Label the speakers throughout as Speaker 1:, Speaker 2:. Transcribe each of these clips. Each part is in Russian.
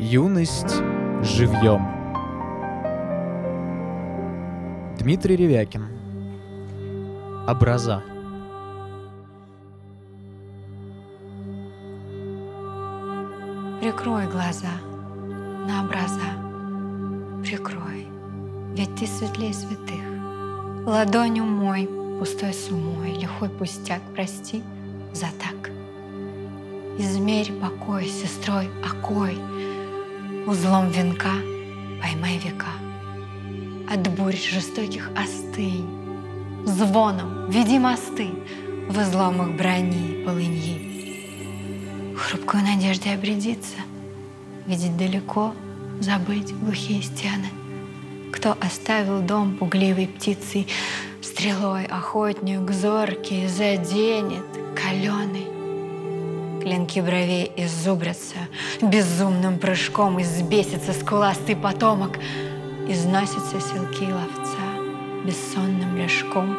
Speaker 1: Юность живьем. Дмитрий Ревякин. Образа.
Speaker 2: Прикрой глаза на образа. Прикрой, ведь ты светлее святых. Ладонью мой, пустой сумой, лихой пустяк, прости за так. Измерь покой сестрой окой, Узлом венка поймай века. От бурь жестоких остынь, Звоном веди мосты В изломах брони полыньи. Хрупкую надеждой обрядиться, Видеть далеко, забыть глухие стены. Кто оставил дом пугливой птицей, Стрелой охотник зоркий заденет каленый. Клинки бровей изубрятся, безумным прыжком Избесится скуластый потомок, Износятся силки ловца бессонным ляжком.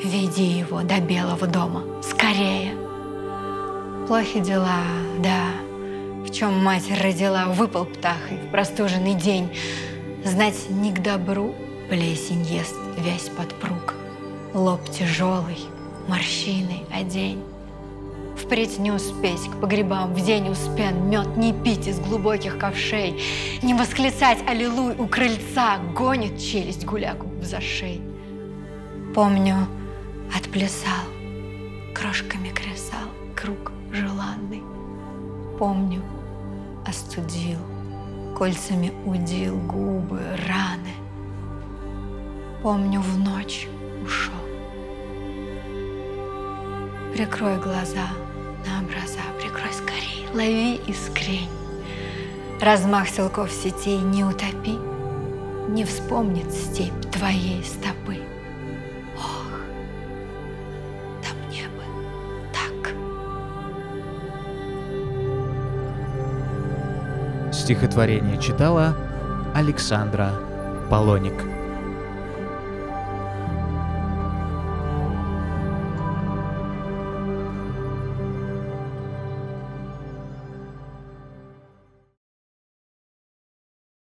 Speaker 2: Веди его до белого дома, скорее! Плохи дела, да, в чем мать родила, выпал птахой в простуженный день. Знать не к добру плесень ест вязь подпруг. Лоб тяжелый, морщины одень. Впредь не успеть к погребам, в день успен Мед не пить из глубоких ковшей, Не восклицать аллилуй у крыльца, Гонит челюсть гуляку в зашей. Помню, отплясал, крошками кресал Круг желанный. Помню, остудил, Кольцами удил губы, раны. Помню, в ночь ушел. Прикрой глаза лови искрень. Размах силков сетей не утопи, не вспомнит степь твоей стопы. Ох, да мне бы так.
Speaker 1: Стихотворение читала Александра Полоник.